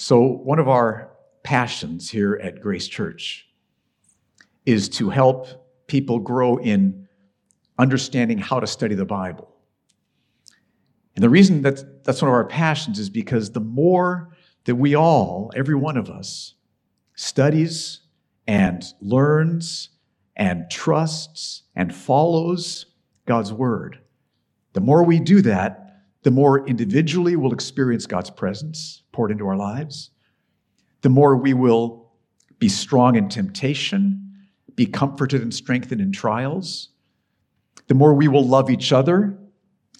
So, one of our passions here at Grace Church is to help people grow in understanding how to study the Bible. And the reason that that's one of our passions is because the more that we all, every one of us, studies and learns and trusts and follows God's word, the more we do that, the more individually we'll experience God's presence poured into our lives, the more we will be strong in temptation, be comforted and strengthened in trials, the more we will love each other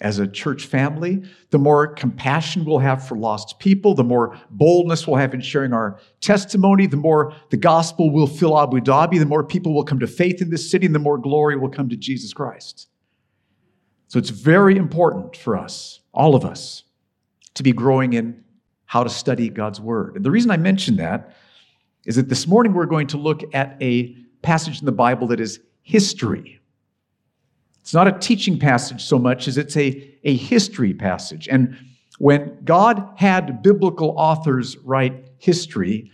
as a church family, the more compassion we'll have for lost people, the more boldness we'll have in sharing our testimony, the more the gospel will fill Abu Dhabi, the more people will come to faith in this city, and the more glory will come to Jesus Christ. So it's very important for us all of us, to be growing in how to study God's Word. And the reason I mention that is that this morning we're going to look at a passage in the Bible that is history. It's not a teaching passage so much as it's a, a history passage. And when God had biblical authors write history,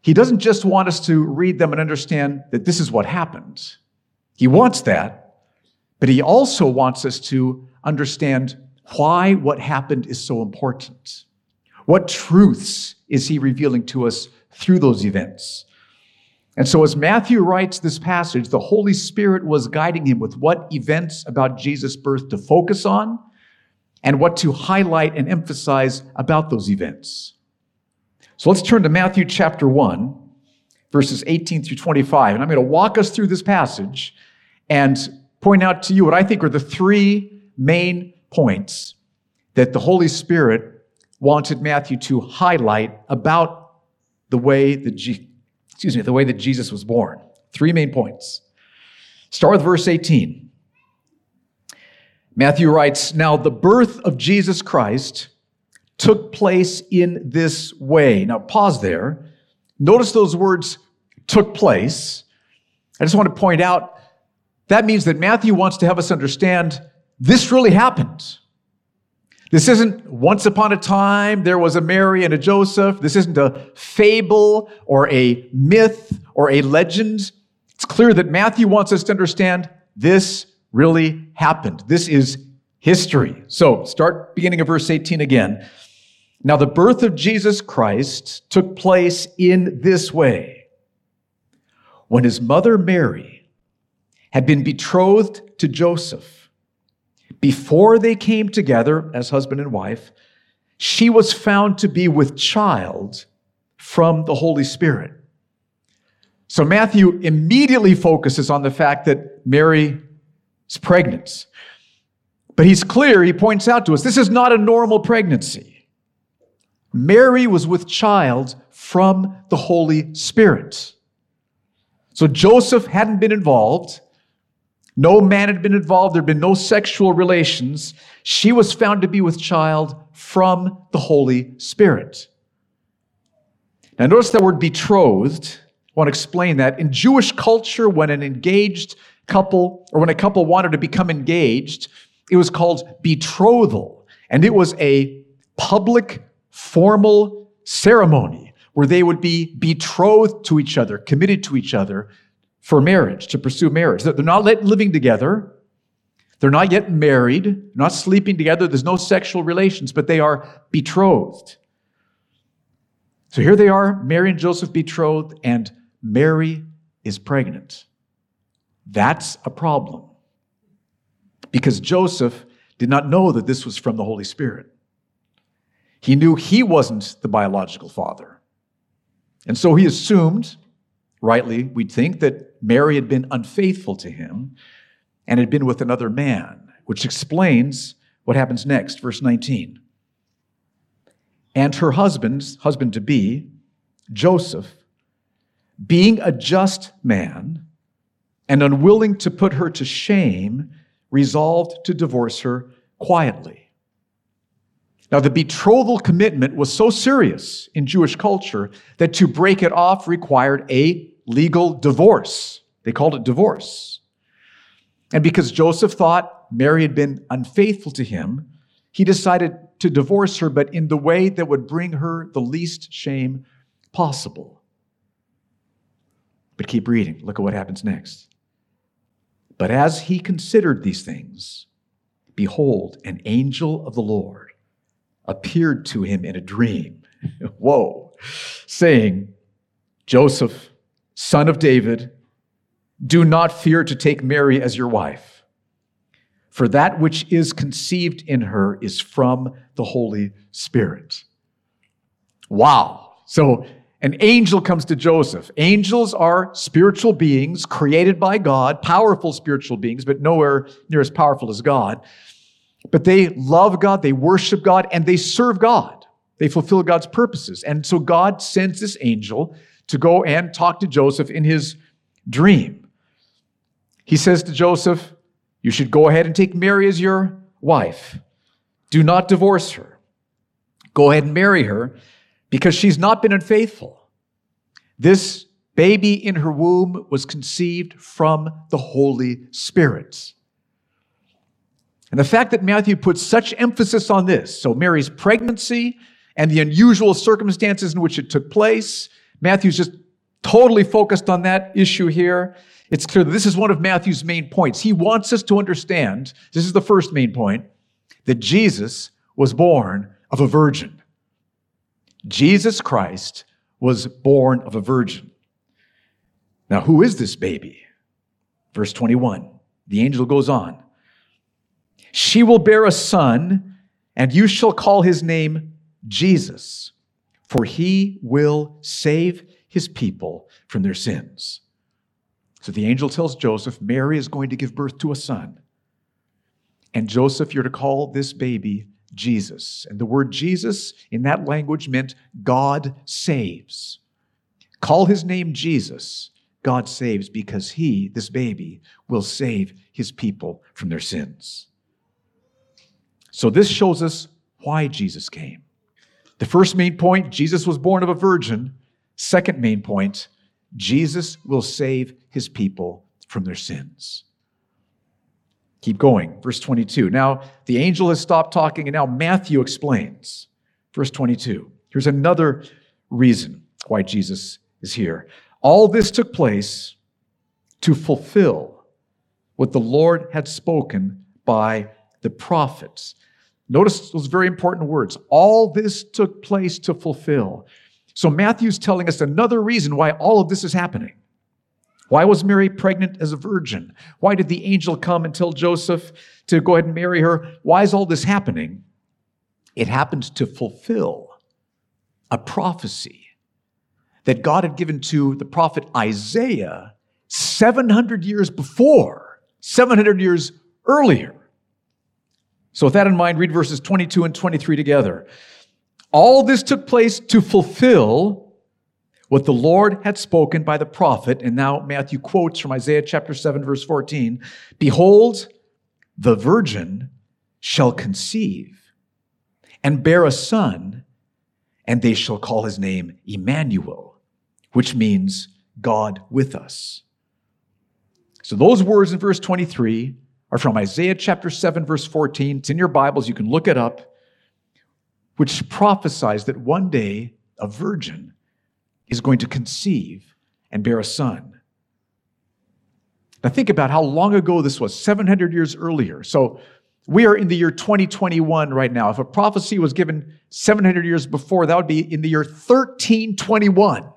He doesn't just want us to read them and understand that this is what happened. He wants that, but He also wants us to understand why what happened is so important. What truths is he revealing to us through those events? And so, as Matthew writes this passage, the Holy Spirit was guiding him with what events about Jesus' birth to focus on and what to highlight and emphasize about those events. So, let's turn to Matthew chapter 1, verses 18 through 25. And I'm going to walk us through this passage and point out to you what I think are the three main points that the Holy Spirit wanted Matthew to highlight about the way that, excuse me, the way that Jesus was born. Three main points. Start with verse 18. Matthew writes, Now the birth of Jesus Christ took place in this way. Now pause there. Notice those words took place. I just want to point out that means that Matthew wants to have us understand this really happened. This isn't once upon a time there was a Mary and a Joseph. This isn't a fable or a myth or a legend. It's clear that Matthew wants us to understand this really happened. This is history. So start beginning of verse 18 again. Now, the birth of Jesus Christ took place in this way. When his mother Mary had been betrothed to Joseph, before they came together as husband and wife, she was found to be with child from the Holy Spirit. So Matthew immediately focuses on the fact that Mary is pregnant. But he's clear, he points out to us this is not a normal pregnancy. Mary was with child from the Holy Spirit. So Joseph hadn't been involved. No man had been involved. There had been no sexual relations. She was found to be with child from the Holy Spirit. Now, notice that word betrothed. I want to explain that. In Jewish culture, when an engaged couple or when a couple wanted to become engaged, it was called betrothal. And it was a public, formal ceremony where they would be betrothed to each other, committed to each other for marriage, to pursue marriage. They're not living together. They're not yet married, not sleeping together. There's no sexual relations, but they are betrothed. So here they are, Mary and Joseph betrothed, and Mary is pregnant. That's a problem. Because Joseph did not know that this was from the Holy Spirit. He knew he wasn't the biological father. And so he assumed rightly, we'd think that Mary had been unfaithful to him and had been with another man, which explains what happens next, verse 19. And her husband's husband to be, Joseph, being a just man and unwilling to put her to shame, resolved to divorce her quietly. Now, the betrothal commitment was so serious in Jewish culture that to break it off required a legal divorce. They called it divorce. And because Joseph thought Mary had been unfaithful to him, he decided to divorce her, but in the way that would bring her the least shame possible. But keep reading. Look at what happens next. But as he considered these things, behold, an angel of the Lord appeared to him in a dream. Whoa, saying, Joseph, son of David, do not fear to take Mary as your wife, for that which is conceived in her is from the Holy Spirit. Wow. So an angel comes to Joseph. Angels are spiritual beings created by God, powerful spiritual beings, but nowhere near as powerful as God. But they love God, they worship God, and they serve God. They fulfill God's purposes. And so God sends this angel to go and talk to Joseph in his dream. He says to Joseph, You should go ahead and take Mary as your wife. Do not divorce her. Go ahead and marry her because she's not been unfaithful. This baby in her womb was conceived from the Holy Spirit. And the fact that Matthew puts such emphasis on this, so Mary's pregnancy and the unusual circumstances in which it took place, Matthew's just totally focused on that issue here. It's clear that this is one of Matthew's main points. He wants us to understand, this is the first main point, that Jesus was born of a virgin. Jesus Christ was born of a virgin. Now, who is this baby? Verse 21. The angel goes on. She will bear a son, and you shall call his name Jesus, for he will save his people from their sins. So the angel tells Joseph, Mary is going to give birth to a son. And Joseph, you're to call this baby Jesus. And the word Jesus in that language meant God saves. Call his name Jesus. God saves because he, this baby, will save his people from their sins. So this shows us why Jesus came. The first main point Jesus was born of a virgin. Second main point Jesus will save his people from their sins. Keep going. Verse 22. Now, the angel has stopped talking, and now Matthew explains. Verse 22. Here's another reason why Jesus is here. All this took place to fulfill what the Lord had spoken by the prophets. Notice those very important words. All this took place to fulfill. So Matthew's telling us another reason why all of this is happening. Why was Mary pregnant as a virgin? Why did the angel come and tell Joseph to go ahead and marry her? Why is all this happening? It happened to fulfill a prophecy that God had given to the prophet Isaiah 700 years before, 700 years earlier. So, with that in mind, read verses 22 and 23 together. All this took place to fulfill what the Lord had spoken by the prophet, and now Matthew quotes from Isaiah chapter 7, verse 14 Behold, the virgin shall conceive and bear a son, and they shall call his name Emmanuel, which means God with us. So those words in verse 23 are from Isaiah chapter 7, verse 14. It's in your Bibles, you can look it up, which prophesies that one day a virgin is going to conceive and bear a son. Now, think about how long ago this was 700 years earlier. So, we are in the year 2021 right now. If a prophecy was given 700 years before, that would be in the year 1321.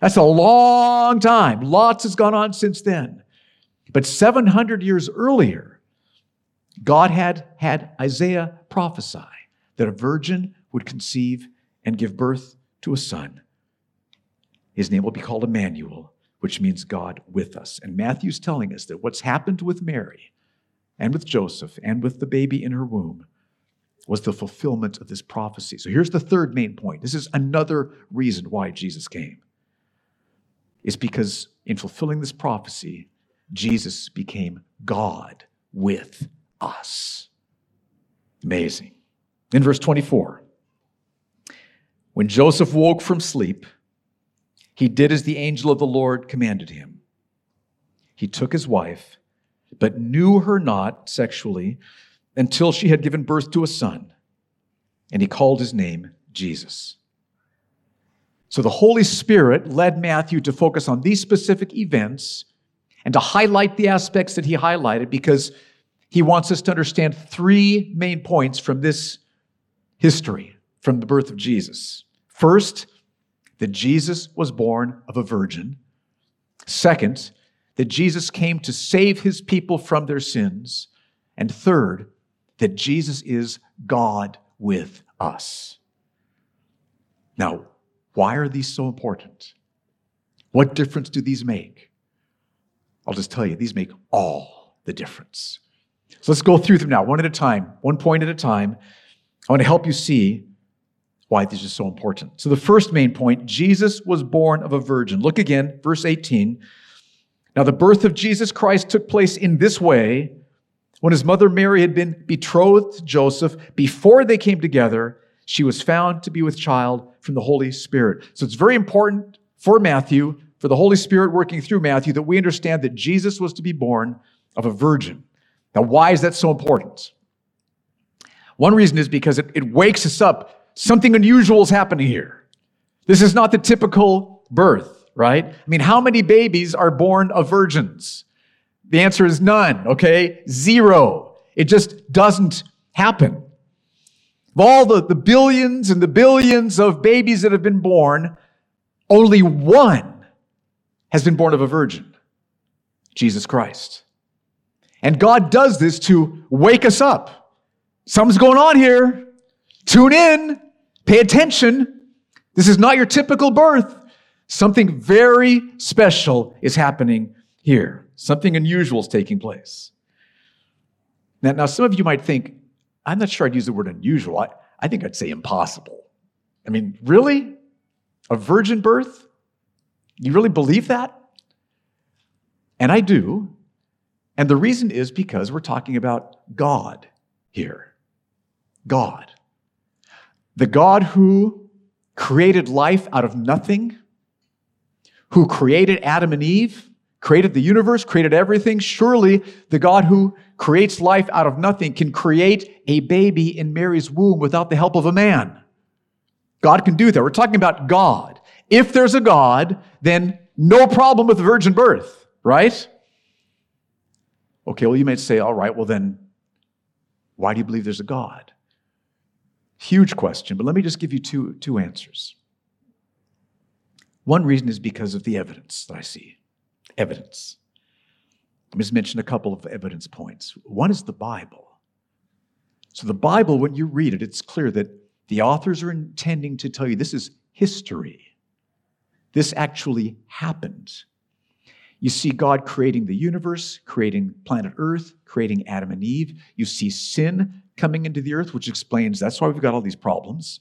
That's a long time. Lots has gone on since then. But 700 years earlier, God had had Isaiah prophesy that a virgin would conceive and give birth to a son. His name will be called Emmanuel, which means God with us. And Matthew's telling us that what's happened with Mary and with Joseph and with the baby in her womb was the fulfillment of this prophecy. So here's the third main point. This is another reason why Jesus came. It's because in fulfilling this prophecy, Jesus became God with us. Amazing. In verse 24, when Joseph woke from sleep, he did as the angel of the Lord commanded him. He took his wife, but knew her not sexually until she had given birth to a son, and he called his name Jesus. So the Holy Spirit led Matthew to focus on these specific events and to highlight the aspects that he highlighted because he wants us to understand three main points from this history, from the birth of Jesus. First, that Jesus was born of a virgin. Second, that Jesus came to save his people from their sins. And third, that Jesus is God with us. Now, why are these so important? What difference do these make? I'll just tell you, these make all the difference. So let's go through them now, one at a time, one point at a time. I want to help you see why these are so important. So, the first main point Jesus was born of a virgin. Look again, verse 18. Now, the birth of Jesus Christ took place in this way when his mother Mary had been betrothed to Joseph. Before they came together, she was found to be with child from the Holy Spirit. So, it's very important for Matthew, for the Holy Spirit working through Matthew, that we understand that Jesus was to be born of a virgin. Now, why is that so important? One reason is because it, it wakes us up. Something unusual is happening here. This is not the typical birth, right? I mean, how many babies are born of virgins? The answer is none, okay? Zero. It just doesn't happen. Of all the, the billions and the billions of babies that have been born, only one has been born of a virgin Jesus Christ. And God does this to wake us up. Something's going on here. Tune in. Pay attention. This is not your typical birth. Something very special is happening here. Something unusual is taking place. Now, now some of you might think, I'm not sure I'd use the word unusual. I, I think I'd say impossible. I mean, really? A virgin birth? You really believe that? And I do. And the reason is because we're talking about God here. God. The God who created life out of nothing, who created Adam and Eve, created the universe, created everything. Surely the God who creates life out of nothing can create a baby in Mary's womb without the help of a man. God can do that. We're talking about God. If there's a God, then no problem with virgin birth, right? Okay, well, you might say, all right, well, then why do you believe there's a God? Huge question, but let me just give you two, two answers. One reason is because of the evidence that I see. Evidence. Let me just mention a couple of evidence points. One is the Bible. So, the Bible, when you read it, it's clear that the authors are intending to tell you this is history. This actually happened. You see God creating the universe, creating planet Earth, creating Adam and Eve. You see sin coming into the earth, which explains that's why we've got all these problems.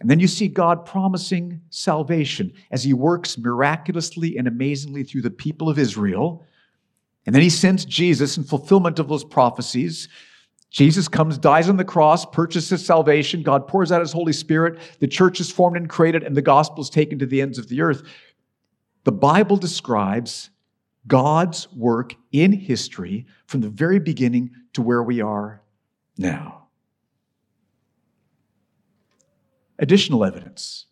And then you see God promising salvation as he works miraculously and amazingly through the people of Israel. And then he sends Jesus in fulfillment of those prophecies. Jesus comes, dies on the cross, purchases salvation. God pours out his Holy Spirit. The church is formed and created, and the gospel is taken to the ends of the earth. The Bible describes God's work in history from the very beginning to where we are now. Additional evidence.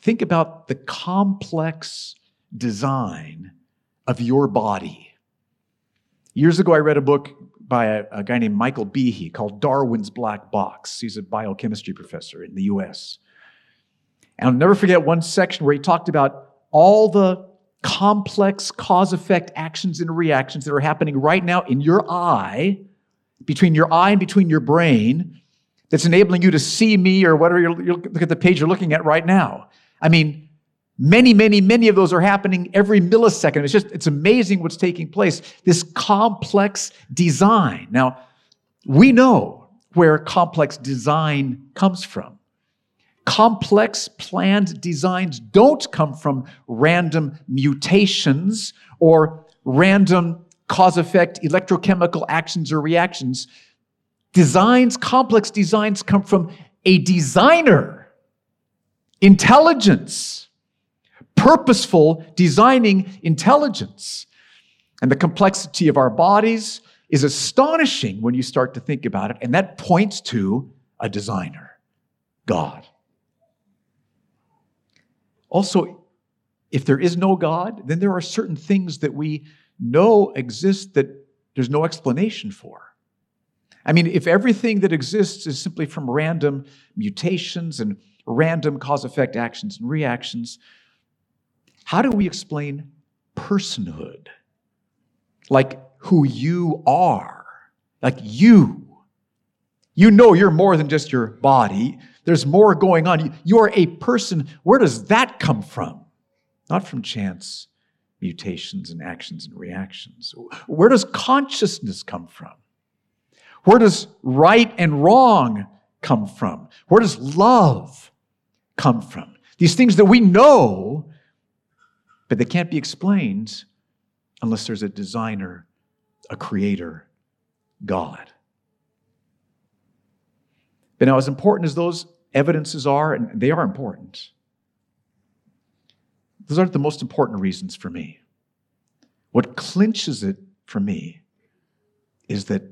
Think about the complex design of your body. Years ago, I read a book by a, a, guy named Michael Behe called Darwin's Black Box. He's a biochemistry professor in the US. And I'll never forget one section where he talked about all the complex cause effect actions and reactions that are happening right now in your eye, between your eye and between your brain, that's enabling you to see me or whatever you look at the page you're looking at right now. I mean, many, many, many of those are happening every millisecond. It's just, it's amazing what's taking place. This complex design. Now, we know where complex design comes from. Complex planned designs don't come from random mutations or random cause effect electrochemical actions or reactions. Designs, complex designs come from a designer, intelligence, purposeful designing intelligence. And the complexity of our bodies is astonishing when you start to think about it. And that points to a designer, God. Also, if there is no God, then there are certain things that we know exist that there's no explanation for. I mean, if everything that exists is simply from random mutations and random cause effect actions and reactions, how do we explain personhood? Like who you are, like you. You know you're more than just your body. There's more going on. You are a person. Where does that come from? Not from chance mutations and actions and reactions. Where does consciousness come from? Where does right and wrong come from? Where does love come from? These things that we know, but they can't be explained unless there's a designer, a creator, God. But now, as important as those evidences are, and they are important, those aren't the most important reasons for me. What clinches it for me is that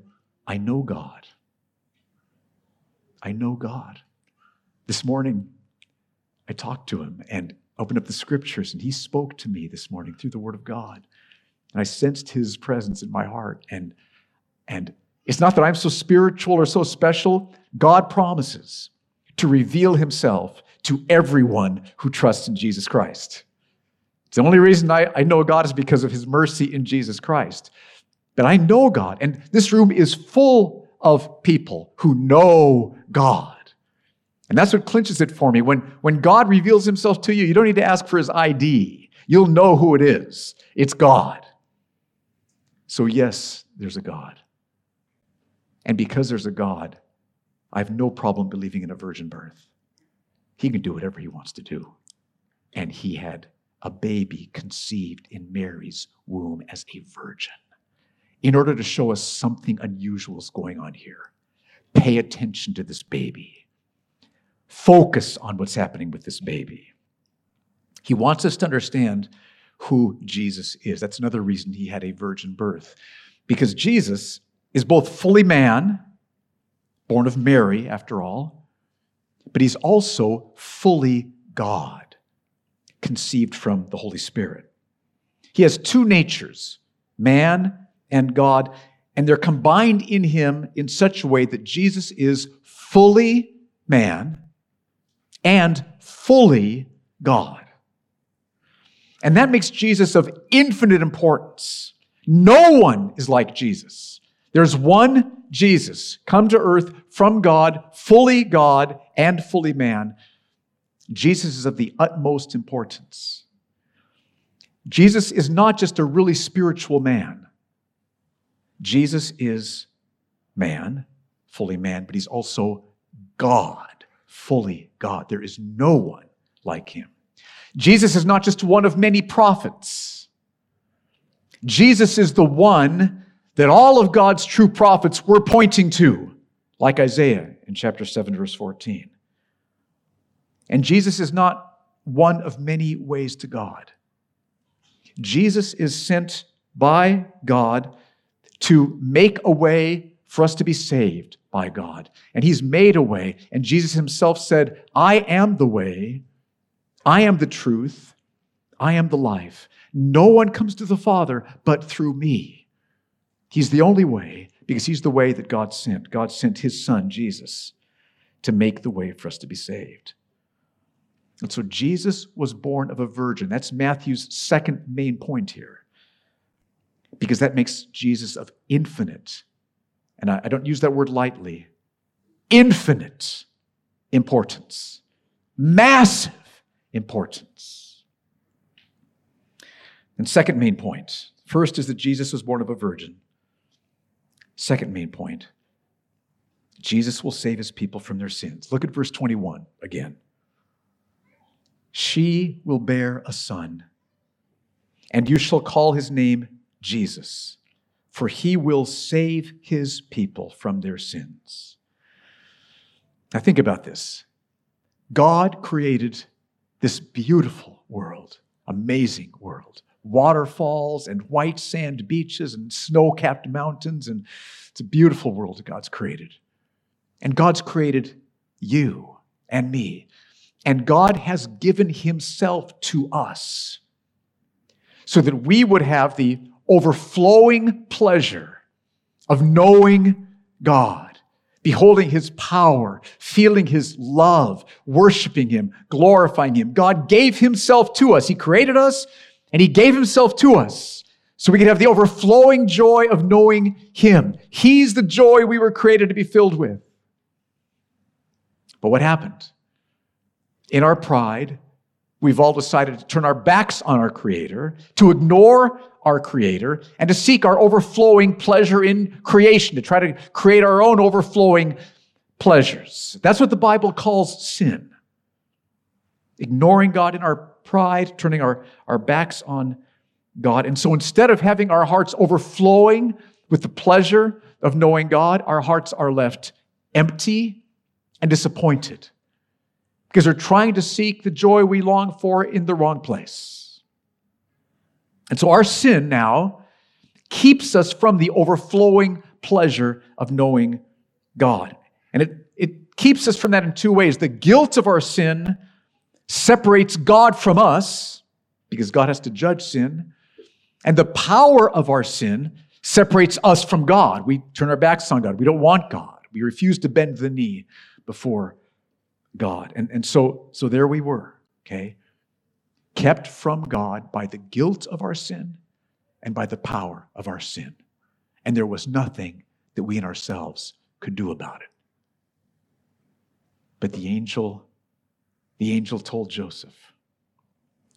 I know God. I know God. This morning, I talked to him and opened up the scriptures, and he spoke to me this morning through the word of God. And I sensed his presence in my heart. And, and it's not that I'm so spiritual or so special. God promises to reveal himself to everyone who trusts in Jesus Christ. It's the only reason I, I know God is because of his mercy in Jesus Christ. But I know God, and this room is full of people who know God. And that's what clinches it for me. When, when God reveals himself to you, you don't need to ask for his ID. You'll know who it is. It's God. So, yes, there's a God. And because there's a God, I have no problem believing in a virgin birth. He can do whatever he wants to do. And he had a baby conceived in Mary's womb as a virgin in order to show us something unusual is going on here. Pay attention to this baby. Focus on what's happening with this baby. He wants us to understand who Jesus is. That's another reason he had a virgin birth. Because Jesus is both fully man, born of Mary, after all, but he's also fully God, conceived from the Holy Spirit. He has two natures man and God, and they're combined in him in such a way that Jesus is fully man and fully God. And that makes Jesus of infinite importance. No one is like Jesus. There's one Jesus come to earth from God, fully God and fully man. Jesus is of the utmost importance. Jesus is not just a really spiritual man. Jesus is man, fully man, but he's also God, fully God. There is no one like him. Jesus is not just one of many prophets. Jesus is the one that all of God's true prophets were pointing to, like Isaiah in chapter 7, verse 14. And Jesus is not one of many ways to God. Jesus is sent by God to make a way for us to be saved by God. And He's made a way. And Jesus Himself said, I am the way, I am the truth, I am the life. No one comes to the Father but through me. He's the only way because He's the way that God sent. God sent His Son, Jesus, to make the way for us to be saved. And so Jesus was born of a virgin. That's Matthew's second main point here because that makes Jesus of infinite, and I, I don't use that word lightly, infinite importance, massive importance. And second main point first is that Jesus was born of a virgin. Second main point Jesus will save his people from their sins. Look at verse 21 again. She will bear a son, and you shall call his name Jesus, for he will save his people from their sins. Now, think about this God created this beautiful world, amazing world, waterfalls and white sand beaches and snow capped mountains, and it's a beautiful world that God's created. And God's created you and me. And God has given himself to us so that we would have the overflowing pleasure of knowing God, beholding his power, feeling his love, worshiping him, glorifying him. God gave himself to us. He created us and he gave himself to us so we could have the overflowing joy of knowing him. He's the joy we were created to be filled with. But what happened? In our pride, we've all decided to turn our backs on our Creator, to ignore our Creator, and to seek our overflowing pleasure in creation, to try to create our own overflowing pleasures. That's what the Bible calls sin. Ignoring God in our pride, turning our, our backs on God. And so instead of having our hearts overflowing with the pleasure of knowing God, our hearts are left empty and disappointed because we're trying to seek the joy we long for in the wrong place. And so our sin now keeps us from the overflowing pleasure of knowing God. And it, it keeps us from that in two ways. The guilt of our sin separates God from us because God has to judge sin. And the power of our sin separates us from God. We turn our backs on God. We don't want God. We refuse to bend the knee before God. And, and so, so there we were, okay? Kept from God by the guilt of our sin and by the power of our sin. And there was nothing that we in ourselves could do about it. But the angel, the angel told Joseph,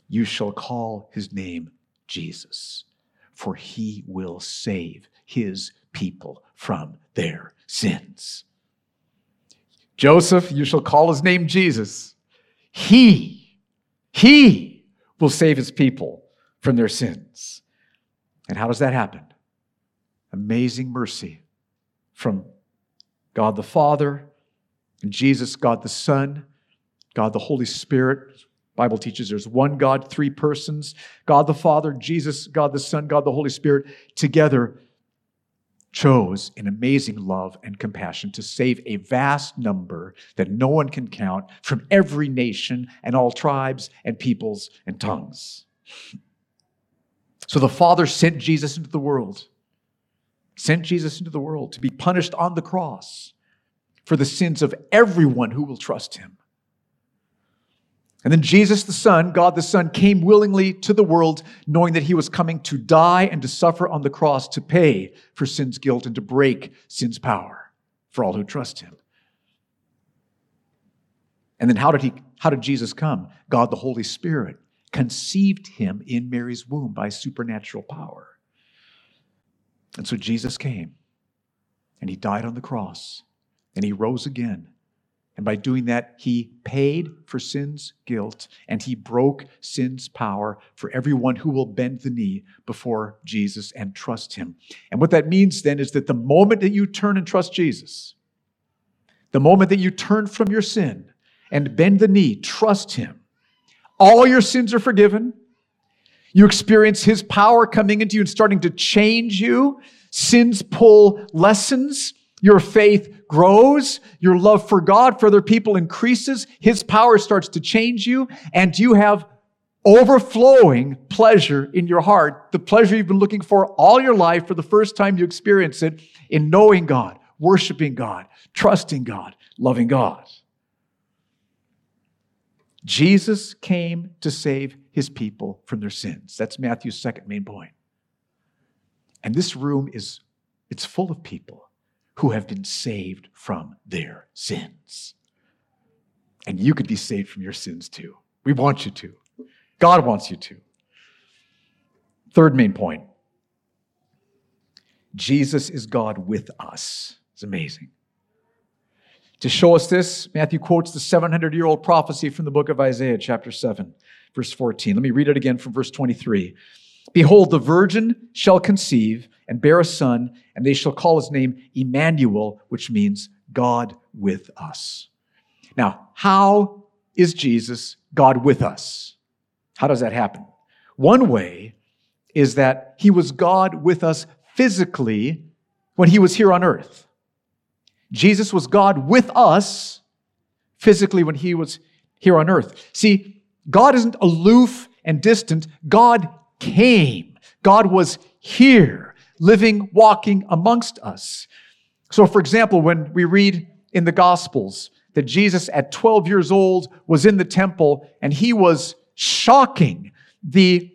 You shall call his name Jesus, for he will save his people from their sins. Joseph, you shall call his name Jesus. He, he will save his people from their sins. And how does that happen? Amazing mercy from God the Father and Jesus, God the Son, God the Holy Spirit. Bible teaches there's one God, three persons. God the Father, Jesus, God the Son, God the Holy Spirit, together chose in amazing love and compassion to save a vast number that no one can count from every nation and all tribes and peoples and tongues. So the Father sent Jesus into the world, sent Jesus into the world to be punished on the cross for the sins of everyone who will trust him. And then Jesus the Son, God the Son, came willingly to the world, knowing that he was coming to die and to suffer on the cross to pay for sin's guilt and to break sin's power for all who trust him. And then how did he how did Jesus come? God the Holy Spirit conceived him in Mary's womb by supernatural power. And so Jesus came and he died on the cross and he rose again and by doing that, he paid for sin's guilt and he broke sin's power for everyone who will bend the knee before Jesus and trust him. And what that means then is that the moment that you turn and trust Jesus, the moment that you turn from your sin and bend the knee, trust him, all your sins are forgiven. You experience his power coming into you and starting to change you. Sin's pull lessens your faith grows, your love for God, for other people increases, His power starts to change you, and you have overflowing pleasure in your heart, the pleasure you've been looking for all your life for the first time you experience it in knowing God, worshiping God, trusting God, loving God. Jesus came to save his people from their sins. That's Matthew's second main point. And this room is it's full of people who have been saved from their sins. And you could be saved from your sins too. We want you to. God wants you to. Third main point Jesus is God with us. It's amazing. To show us this, Matthew quotes the 700 year old prophecy from the book of Isaiah, chapter 7, verse 14. Let me read it again from verse 23. Behold, the virgin shall conceive and bear a son, and they shall call his name Emmanuel, which means God with us. Now, how is Jesus God with us? How does that happen? One way is that he was God with us physically when he was here on earth. Jesus was God with us physically when he was here on earth. See, God isn't aloof and distant. God came. God was here, living, walking amongst us. So, for example, when we read in the Gospels that Jesus at 12 years old was in the temple and he was shocking the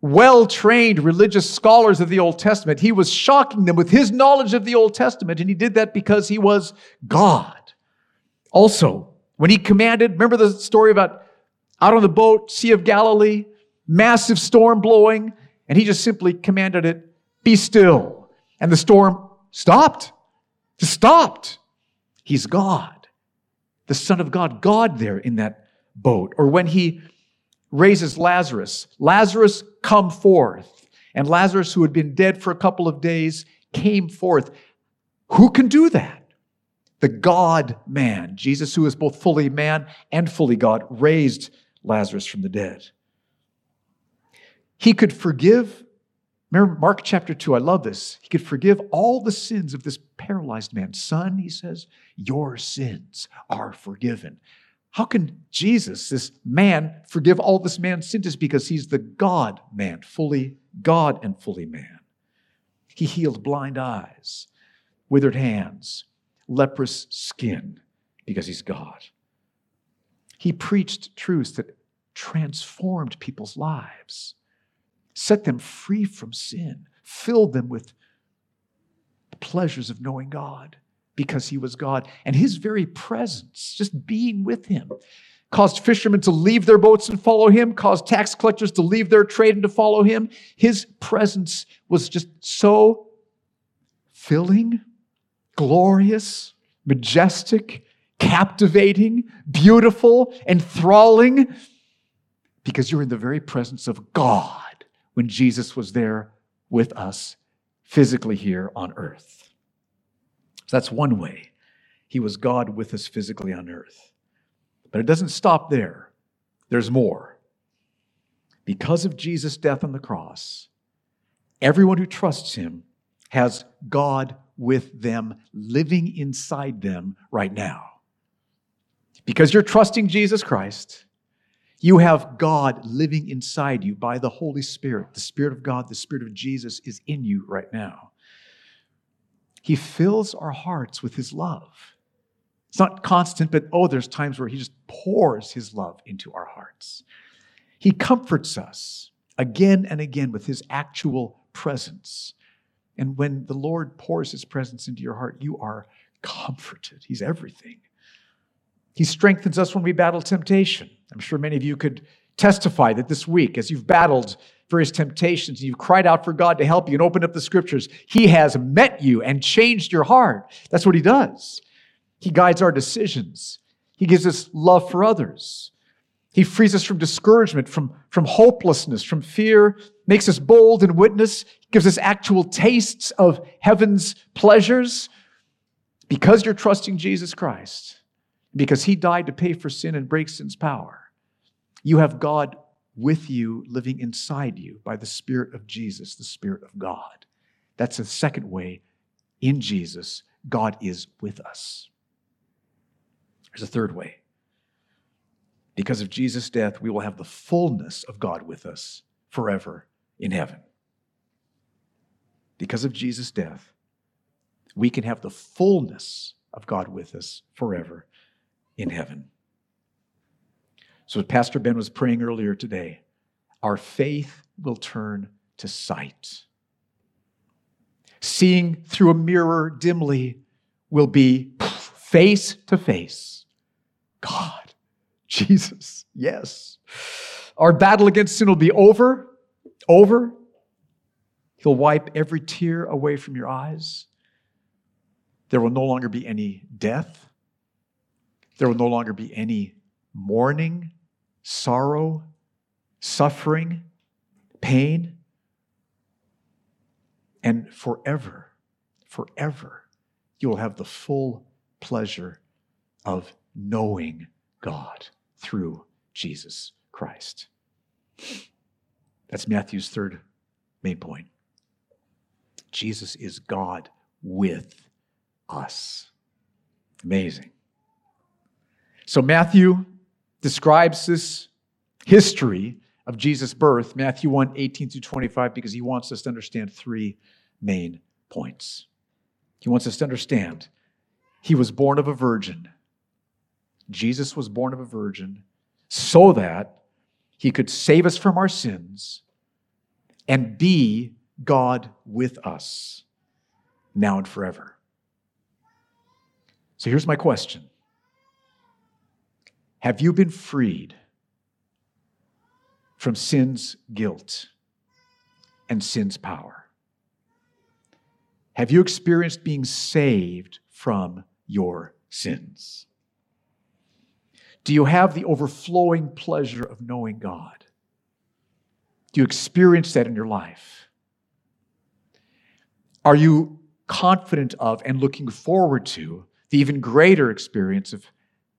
well trained religious scholars of the Old Testament. He was shocking them with his knowledge of the Old Testament, and he did that because he was God. Also, when he commanded, remember the story about out on the boat, Sea of Galilee, massive storm blowing, and he just simply commanded it, be still. And the storm stopped. Just stopped. He's God, the Son of God, God there in that boat. Or when he raises Lazarus. Lazarus, come forth. And Lazarus, who had been dead for a couple of days, came forth. Who can do that? The God man, Jesus, who is both fully man and fully God, raised Lazarus from the dead. He could forgive, remember Mark chapter 2, I love this. He could forgive all the sins of this paralyzed man. Son, he says, your sins are forgiven. How can Jesus, this man, forgive all this man's sins? Because he's the God man, fully God and fully man. He healed blind eyes, withered hands, leprous skin, because he's God. He preached truths that transformed people's lives, set them free from sin, filled them with the pleasures of knowing God because he was God. And his very presence, just being with him, caused fishermen to leave their boats and follow him, caused tax collectors to leave their trade and to follow him. His presence was just so filling, glorious, majestic, captivating, beautiful, enthralling, because you're in the very presence of God when Jesus was there with us physically here on earth. So that's one way. He was God with us physically on earth. But it doesn't stop there, there's more. Because of Jesus' death on the cross, everyone who trusts him has God with them, living inside them right now. Because you're trusting Jesus Christ, you have God living inside you by the Holy Spirit. The Spirit of God, the Spirit of Jesus is in you right now. He fills our hearts with His love. It's not constant, but oh, there's times where He just pours His love into our hearts. He comforts us again and again with His actual presence. And when the Lord pours His presence into your heart, you are comforted. He's everything. He strengthens us when we battle temptation. I'm sure many of you could testify that this week, as you've battled various temptations and you've cried out for God to help you and opened up the scriptures, He has met you and changed your heart. That's what He does. He guides our decisions, He gives us love for others. He frees us from discouragement, from, from hopelessness, from fear, makes us bold in witness, gives us actual tastes of heaven's pleasures. Because you're trusting Jesus Christ, because He died to pay for sin and break sin's power, you have God with you, living inside you by the Spirit of Jesus, the Spirit of God. That's the second way in Jesus, God is with us. There's a third way. Because of Jesus' death, we will have the fullness of God with us forever in heaven. Because of Jesus' death, we can have the fullness of God with us forever in heaven. So, as Pastor Ben was praying earlier today, our faith will turn to sight. Seeing through a mirror dimly will be face to face. God, Jesus, yes. Our battle against sin will be over, over. He'll wipe every tear away from your eyes. There will no longer be any death. There will no longer be any mourning, sorrow, suffering, pain, and forever, forever, you will have the full pleasure of knowing God through Jesus Christ. That's Matthew's third main point. Jesus is God with us. Amazing. So Matthew describes this history of Jesus' birth, Matthew 1 18 through 25, because he wants us to understand three main points. He wants us to understand he was born of a virgin. Jesus was born of a virgin so that he could save us from our sins and be God with us now and forever. So here's my question Have you been freed from sin's guilt and sin's power? Have you experienced being saved from your sins? Do you have the overflowing pleasure of knowing God? Do you experience that in your life? Are you confident of and looking forward to the even greater experience of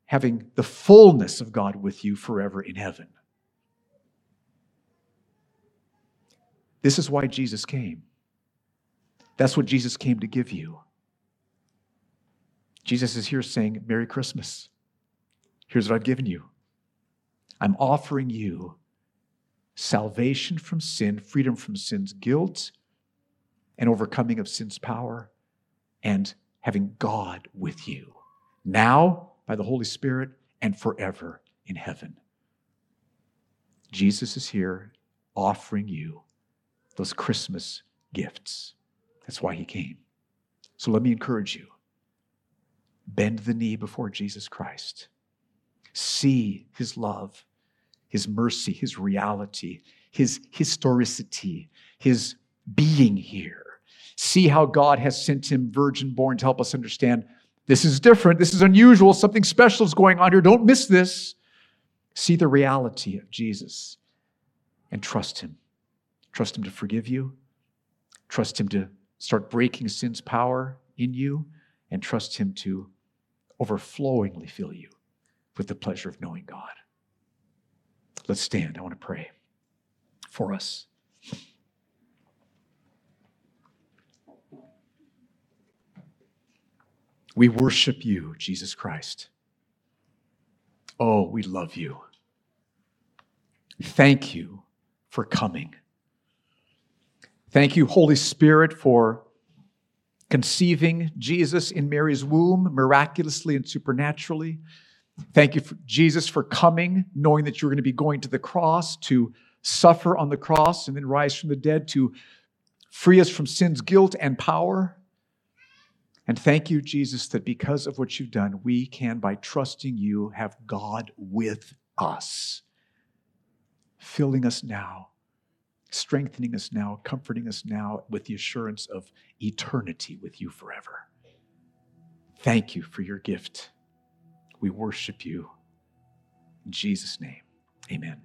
having the fullness of God with you forever in heaven? This is why Jesus came. That's what Jesus came to give you. Jesus is here saying, Merry Christmas. Here's what I've given you I'm offering you salvation from sin, freedom from sin's guilt, and overcoming of sin's power, and having God with you now by the Holy Spirit and forever in heaven. Jesus is here offering you those Christmas gifts. That's why he came. So let me encourage you bend the knee before Jesus Christ see his love, his mercy, his reality, his historicity, his being here. See how God has sent him virgin born to help us understand this is different, this is unusual, something special is going on here. Don't miss this. See the reality of Jesus and trust him. Trust him to forgive you. Trust him to start breaking sin's power in you, and trust him to overflowingly fill you with the pleasure of knowing God. Let's stand. I want to pray for us. We worship you, Jesus Christ. Oh, we love you. Thank you for coming. Thank you, Holy Spirit, for conceiving Jesus in Mary's womb miraculously and supernaturally. Thank you, for Jesus, for coming, knowing that you're going to be going to the cross to suffer on the cross and then rise from the dead to free us from sin's guilt and power. And thank you, Jesus, that because of what you've done, we can, by trusting you, have God with us, filling us now, strengthening us now, comforting us now with the assurance of eternity with you forever. Thank you for your gift. We worship you. In Jesus' name, amen.